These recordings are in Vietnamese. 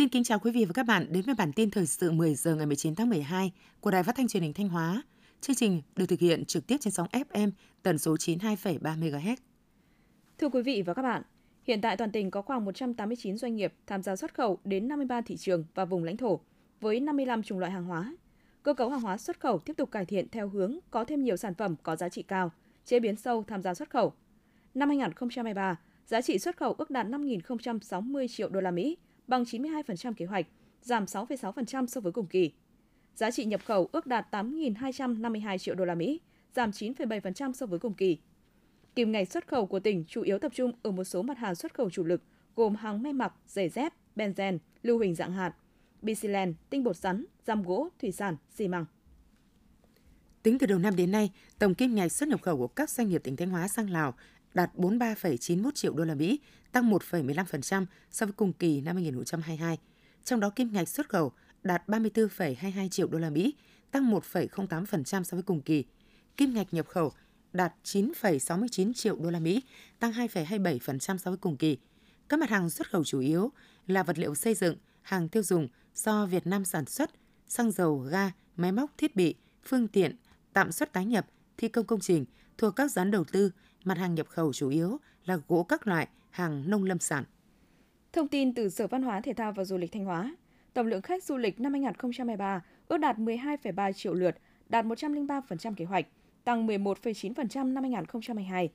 Xin kính chào quý vị và các bạn đến với bản tin thời sự 10 giờ ngày 19 tháng 12 của Đài Phát thanh Truyền hình Thanh Hóa. Chương trình được thực hiện trực tiếp trên sóng FM tần số 92,3 MHz. Thưa quý vị và các bạn, hiện tại toàn tỉnh có khoảng 189 doanh nghiệp tham gia xuất khẩu đến 53 thị trường và vùng lãnh thổ với 55 chủng loại hàng hóa. Cơ cấu hàng hóa xuất khẩu tiếp tục cải thiện theo hướng có thêm nhiều sản phẩm có giá trị cao, chế biến sâu tham gia xuất khẩu. Năm 2023, giá trị xuất khẩu ước đạt 5.060 triệu đô la Mỹ, bằng 92% kế hoạch, giảm 6,6% so với cùng kỳ. Giá trị nhập khẩu ước đạt 8.252 triệu đô la Mỹ, giảm 9,7% so với cùng kỳ. Kim ngạch xuất khẩu của tỉnh chủ yếu tập trung ở một số mặt hàng xuất khẩu chủ lực gồm hàng may mặc, giày dép, benzen, lưu huỳnh dạng hạt, bisilen, tinh bột sắn, giam gỗ, thủy sản, xi măng. Tính từ đầu năm đến nay, tổng kim ngạch xuất nhập khẩu của các doanh nghiệp tỉnh Thanh Hóa sang Lào đạt 43,91 triệu đô la Mỹ, tăng 1,15% so với cùng kỳ năm 2022. Trong đó kim ngạch xuất khẩu đạt 34,22 triệu đô la Mỹ, tăng 1,08% so với cùng kỳ. Kim ngạch nhập khẩu đạt 9,69 triệu đô la Mỹ, tăng 2,27% so với cùng kỳ. Các mặt hàng xuất khẩu chủ yếu là vật liệu xây dựng, hàng tiêu dùng do Việt Nam sản xuất, xăng dầu, ga, máy móc, thiết bị, phương tiện, tạm xuất tái nhập, thi công công trình thuộc các dự án đầu tư, mặt hàng nhập khẩu chủ yếu là gỗ các loại, hàng nông lâm sản. Thông tin từ Sở Văn hóa Thể thao và Du lịch Thanh Hóa, tổng lượng khách du lịch năm 2023 ước đạt 12,3 triệu lượt, đạt 103% kế hoạch, tăng 11,9% năm 2022.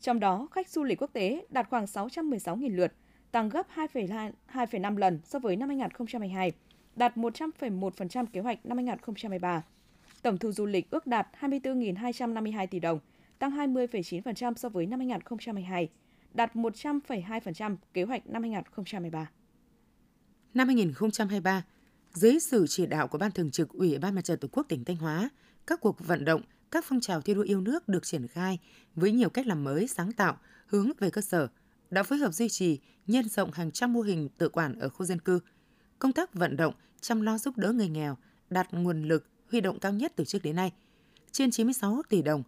Trong đó, khách du lịch quốc tế đạt khoảng 616.000 lượt, tăng gấp 2,5 lần so với năm 2022, đạt 100,1% kế hoạch năm 2023. Tổng thu du lịch ước đạt 24.252 tỷ đồng, tăng 20,9% so với năm 2022, đạt 100,2% kế hoạch năm 2023. Năm 2023, dưới sự chỉ đạo của Ban Thường trực Ủy ban Mặt trận Tổ quốc tỉnh Thanh Hóa, các cuộc vận động, các phong trào thi đua yêu nước được triển khai với nhiều cách làm mới, sáng tạo, hướng về cơ sở, đã phối hợp duy trì, nhân rộng hàng trăm mô hình tự quản ở khu dân cư. Công tác vận động, chăm lo giúp đỡ người nghèo, đạt nguồn lực huy động cao nhất từ trước đến nay, trên 96 tỷ đồng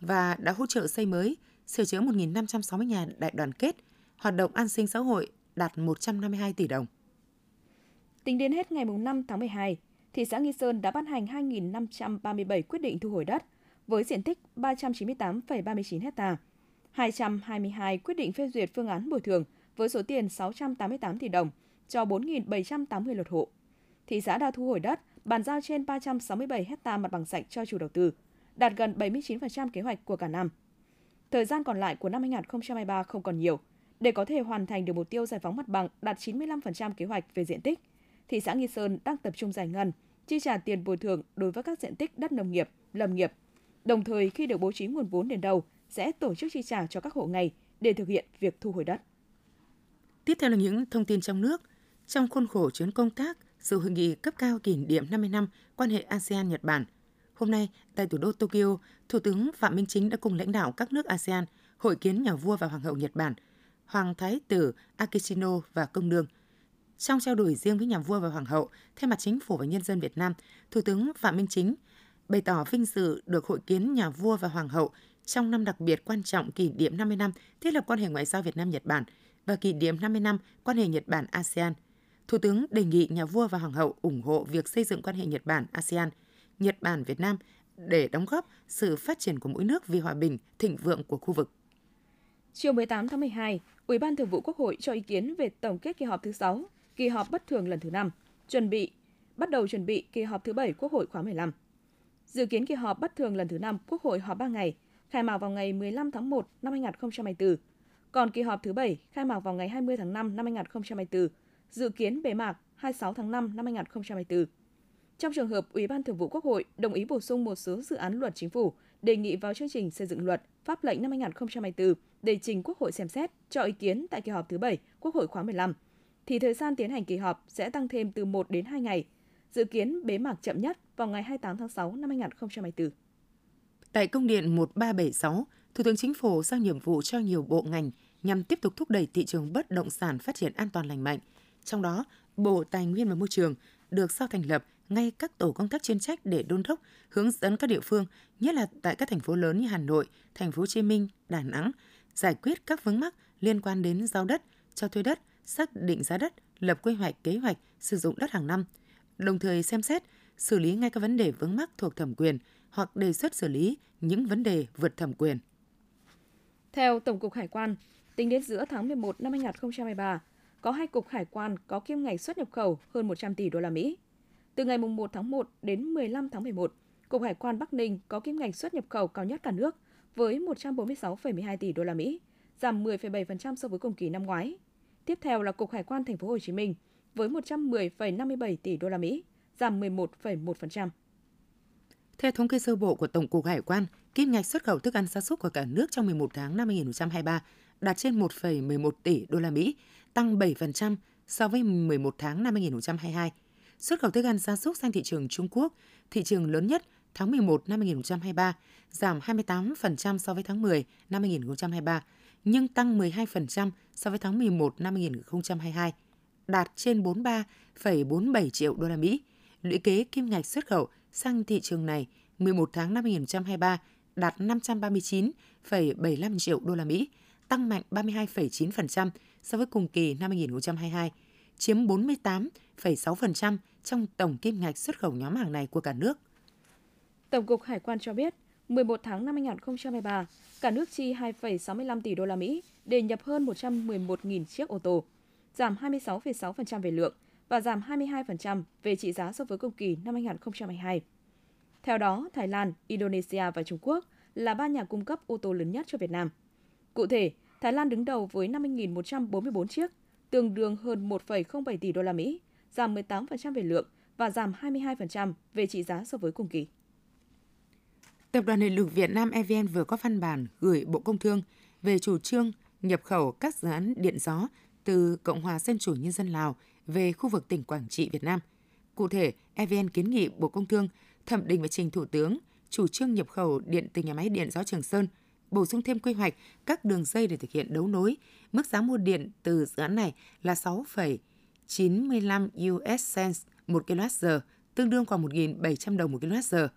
và đã hỗ trợ xây mới, sửa chữa 1.560 nhà đại đoàn kết, hoạt động an sinh xã hội đạt 152 tỷ đồng. Tính đến hết ngày 5 tháng 12, thị xã Nghi Sơn đã ban hành 2.537 quyết định thu hồi đất với diện tích 398,39 ha, 222 quyết định phê duyệt phương án bồi thường với số tiền 688 tỷ đồng cho 4.780 lượt hộ. Thị xã đã thu hồi đất, bàn giao trên 367 hecta mặt bằng sạch cho chủ đầu tư, đạt gần 79% kế hoạch của cả năm. Thời gian còn lại của năm 2023 không còn nhiều. Để có thể hoàn thành được mục tiêu giải phóng mặt bằng đạt 95% kế hoạch về diện tích, thị xã Nghi Sơn đang tập trung giải ngân, chi trả tiền bồi thường đối với các diện tích đất nông nghiệp, lâm nghiệp. Đồng thời khi được bố trí nguồn vốn đến đầu sẽ tổ chức chi trả cho các hộ này để thực hiện việc thu hồi đất. Tiếp theo là những thông tin trong nước. Trong khuôn khổ chuyến công tác, sự hội nghị cấp cao kỷ niệm 50 năm quan hệ ASEAN-Nhật Bản – Hôm nay, tại thủ đô Tokyo, Thủ tướng Phạm Minh Chính đã cùng lãnh đạo các nước ASEAN hội kiến nhà vua và hoàng hậu Nhật Bản, Hoàng Thái tử Akishino và công nương. Trong trao đổi riêng với nhà vua và hoàng hậu, thay mặt chính phủ và nhân dân Việt Nam, Thủ tướng Phạm Minh Chính bày tỏ vinh dự được hội kiến nhà vua và hoàng hậu trong năm đặc biệt quan trọng kỷ niệm 50 năm thiết lập quan hệ ngoại giao Việt Nam Nhật Bản và kỷ niệm 50 năm quan hệ Nhật Bản ASEAN. Thủ tướng đề nghị nhà vua và hoàng hậu ủng hộ việc xây dựng quan hệ Nhật Bản ASEAN – Nhật Bản, Việt Nam để đóng góp sự phát triển của mỗi nước vì hòa bình, thịnh vượng của khu vực. Chiều 18 tháng 12, Ủy ban Thường vụ Quốc hội cho ý kiến về tổng kết kỳ họp thứ 6, kỳ họp bất thường lần thứ 5, chuẩn bị bắt đầu chuẩn bị kỳ họp thứ 7 Quốc hội khóa 15. Dự kiến kỳ họp bất thường lần thứ 5 Quốc hội họp 3 ngày, khai mạc vào ngày 15 tháng 1 năm 2024. Còn kỳ họp thứ 7 khai mạc vào ngày 20 tháng 5 năm 2024, dự kiến bế mạc 26 tháng 5 năm 2024. Trong trường hợp Ủy ban Thường vụ Quốc hội đồng ý bổ sung một số dự án luật chính phủ đề nghị vào chương trình xây dựng luật pháp lệnh năm 2024 để trình Quốc hội xem xét cho ý kiến tại kỳ họp thứ 7 Quốc hội khóa 15, thì thời gian tiến hành kỳ họp sẽ tăng thêm từ 1 đến 2 ngày, dự kiến bế mạc chậm nhất vào ngày 28 tháng 6 năm 2024. Tại công điện 1376, Thủ tướng Chính phủ giao nhiệm vụ cho nhiều bộ ngành nhằm tiếp tục thúc đẩy thị trường bất động sản phát triển an toàn lành mạnh. Trong đó, Bộ Tài nguyên và Môi trường được giao thành lập ngay các tổ công tác chuyên trách để đôn đốc, hướng dẫn các địa phương, nhất là tại các thành phố lớn như Hà Nội, Thành phố Hồ Chí Minh, Đà Nẵng, giải quyết các vướng mắc liên quan đến giao đất, cho thuê đất, xác định giá đất, lập quy hoạch kế hoạch sử dụng đất hàng năm, đồng thời xem xét xử lý ngay các vấn đề vướng mắc thuộc thẩm quyền hoặc đề xuất xử lý những vấn đề vượt thẩm quyền. Theo Tổng cục Hải quan, tính đến giữa tháng 11 năm 2023, có hai cục hải quan có kim ngạch xuất nhập khẩu hơn 100 tỷ đô la Mỹ. Từ ngày 1 tháng 1 đến 15 tháng 11, Cục Hải quan Bắc Ninh có kim ngạch xuất nhập khẩu cao nhất cả nước với 146,12 tỷ đô la Mỹ, giảm 10,7% so với cùng kỳ năm ngoái. Tiếp theo là Cục Hải quan Thành phố Hồ Chí Minh với 110,57 tỷ đô la Mỹ, giảm 11,1%. Theo thống kê sơ bộ của Tổng cục Hải quan, kim ngạch xuất khẩu thức ăn gia súc của cả nước trong 11 tháng năm 2023 đạt trên 1,11 tỷ đô la Mỹ, tăng 7% so với 11 tháng năm 2022. Xuất khẩu thức ăn gia súc sang thị trường Trung Quốc, thị trường lớn nhất tháng 11 năm 2023, giảm 28% so với tháng 10 năm 2023, nhưng tăng 12% so với tháng 11 năm 2022, đạt trên 43,47 triệu đô la Mỹ. Lũy kế kim ngạch xuất khẩu sang thị trường này 11 tháng năm 2023 đạt 539,75 triệu đô la Mỹ, tăng mạnh 32,9% so với cùng kỳ năm 2022, chiếm 1,6% trong tổng kim ngạch xuất khẩu nhóm hàng này của cả nước. Tổng cục Hải quan cho biết, 11 tháng năm 2023, cả nước chi 2,65 tỷ đô la Mỹ để nhập hơn 111.000 chiếc ô tô, giảm 26,6% về lượng và giảm 22% về trị giá so với cùng kỳ năm 2022. Theo đó, Thái Lan, Indonesia và Trung Quốc là ba nhà cung cấp ô tô lớn nhất cho Việt Nam. Cụ thể, Thái Lan đứng đầu với 50.144 chiếc, tương đương hơn 1,07 tỷ đô la Mỹ, giảm 18% về lượng và giảm 22% về trị giá so với cùng kỳ. Tập đoàn Điện lực Việt Nam EVN vừa có văn bản gửi Bộ Công Thương về chủ trương nhập khẩu các dự án điện gió từ Cộng hòa Dân chủ Nhân dân Lào về khu vực tỉnh Quảng Trị, Việt Nam. Cụ thể, EVN kiến nghị Bộ Công Thương thẩm định và trình Thủ tướng chủ trương nhập khẩu điện từ nhà máy điện gió Trường Sơn, bổ sung thêm quy hoạch các đường dây để thực hiện đấu nối. Mức giá mua điện từ dự án này là 6,95 US cents một kWh, tương đương khoảng 1.700 đồng một kWh.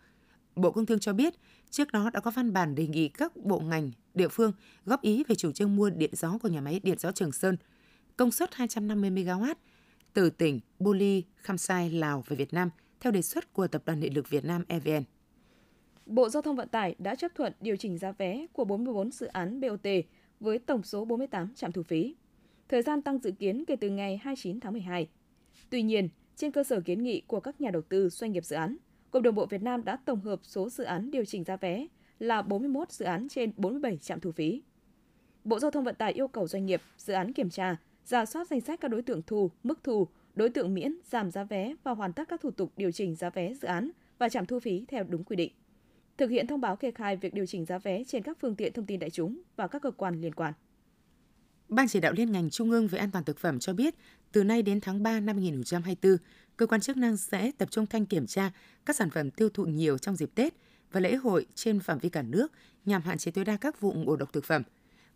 Bộ Công Thương cho biết, trước đó đã có văn bản đề nghị các bộ ngành, địa phương góp ý về chủ trương mua điện gió của nhà máy điện gió Trường Sơn, công suất 250 MW từ tỉnh Boli, Khamsai, Lào về Việt Nam theo đề xuất của Tập đoàn Điện lực Việt Nam EVN. Bộ Giao thông Vận tải đã chấp thuận điều chỉnh giá vé của 44 dự án BOT với tổng số 48 trạm thu phí. Thời gian tăng dự kiến kể từ ngày 29 tháng 12. Tuy nhiên, trên cơ sở kiến nghị của các nhà đầu tư doanh nghiệp dự án, Cục Đường bộ Việt Nam đã tổng hợp số dự án điều chỉnh giá vé là 41 dự án trên 47 trạm thu phí. Bộ Giao thông Vận tải yêu cầu doanh nghiệp, dự án kiểm tra, giả soát danh sách các đối tượng thu, mức thu, đối tượng miễn, giảm giá vé và hoàn tất các thủ tục điều chỉnh giá vé dự án và trạm thu phí theo đúng quy định. Thực hiện thông báo kê khai việc điều chỉnh giá vé trên các phương tiện thông tin đại chúng và các cơ quan liên quan. Ban chỉ đạo liên ngành Trung ương về an toàn thực phẩm cho biết, từ nay đến tháng 3 năm 2024, cơ quan chức năng sẽ tập trung thanh kiểm tra các sản phẩm tiêu thụ nhiều trong dịp Tết và lễ hội trên phạm vi cả nước nhằm hạn chế tối đa các vụ ngộ độc thực phẩm.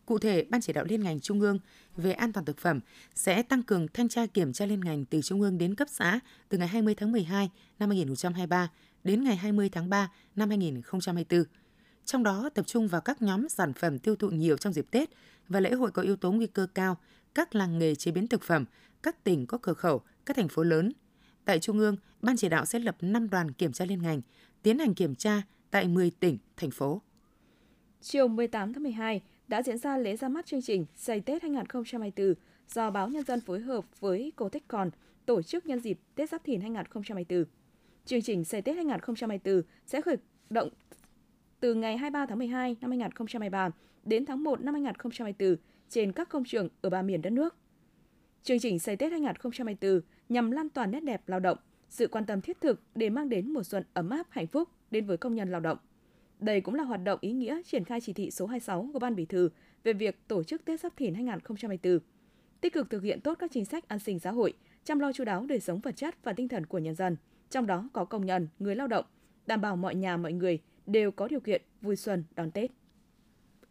Cụ thể, Ban chỉ đạo liên ngành Trung ương về an toàn thực phẩm sẽ tăng cường thanh tra kiểm tra liên ngành từ Trung ương đến cấp xã từ ngày 20 tháng 12 năm 2023 đến ngày 20 tháng 3 năm 2024. Trong đó tập trung vào các nhóm sản phẩm tiêu thụ nhiều trong dịp Tết và lễ hội có yếu tố nguy cơ cao, các làng nghề chế biến thực phẩm, các tỉnh có cửa khẩu, các thành phố lớn. Tại Trung ương, Ban chỉ đạo sẽ lập 5 đoàn kiểm tra liên ngành, tiến hành kiểm tra tại 10 tỉnh, thành phố. Chiều 18 tháng 12 đã diễn ra lễ ra mắt chương trình giày Tết 2024 do Báo Nhân dân phối hợp với Cotechcon tổ chức nhân dịp Tết Giáp Thìn 2024. Chương trình giày Tết 2024 sẽ khởi động từ ngày 23 tháng 12 năm 2023 đến tháng 1 năm 2024 trên các công trường ở ba miền đất nước. Chương trình Xây Tết 2024 nhằm lan tỏa nét đẹp lao động, sự quan tâm thiết thực để mang đến mùa xuân ấm áp hạnh phúc đến với công nhân lao động. Đây cũng là hoạt động ý nghĩa triển khai chỉ thị số 26 của Ban Bí thư về việc tổ chức Tết Giáp Thìn 2024, tích cực thực hiện tốt các chính sách an sinh xã hội, chăm lo chú đáo đời sống vật chất và tinh thần của nhân dân, trong đó có công nhân, người lao động, đảm bảo mọi nhà mọi người đều có điều kiện vui xuân đón Tết.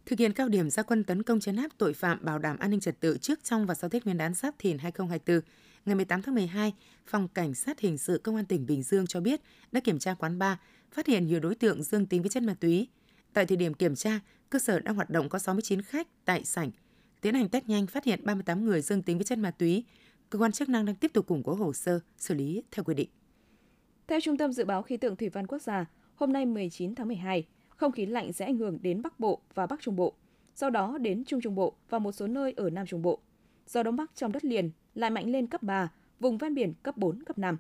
Thực hiện cao điểm gia quân tấn công chấn áp tội phạm bảo đảm an ninh trật tự trước trong và sau Tết Nguyên đán Giáp Thìn 2024, ngày 18 tháng 12, Phòng Cảnh sát Hình sự Công an tỉnh Bình Dương cho biết đã kiểm tra quán bar, phát hiện nhiều đối tượng dương tính với chất ma túy. Tại thời điểm kiểm tra, cơ sở đang hoạt động có 69 khách tại sảnh. Tiến hành test nhanh phát hiện 38 người dương tính với chất ma túy, Cơ quan chức năng đang tiếp tục củng cố hồ sơ, xử lý theo quy định. Theo Trung tâm Dự báo Khí tượng Thủy văn Quốc gia, hôm nay 19 tháng 12, không khí lạnh sẽ ảnh hưởng đến Bắc Bộ và Bắc Trung Bộ, sau đó đến Trung Trung Bộ và một số nơi ở Nam Trung Bộ. Gió Đông Bắc trong đất liền lại mạnh lên cấp 3, vùng ven biển cấp 4, cấp 5.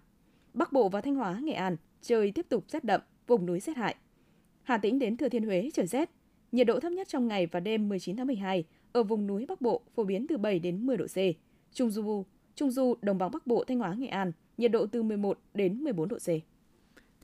Bắc Bộ và Thanh Hóa, Nghệ An, trời tiếp tục rét đậm, vùng núi rét hại. Hà Tĩnh đến Thừa Thiên Huế trời rét. Nhiệt độ thấp nhất trong ngày và đêm 19 tháng 12 ở vùng núi Bắc Bộ phổ biến từ 7 đến 10 độ C. Trung du, Trung du, đồng bằng Bắc Bộ, Thanh Hóa, Nghệ An, nhiệt độ từ 11 đến 14 độ C.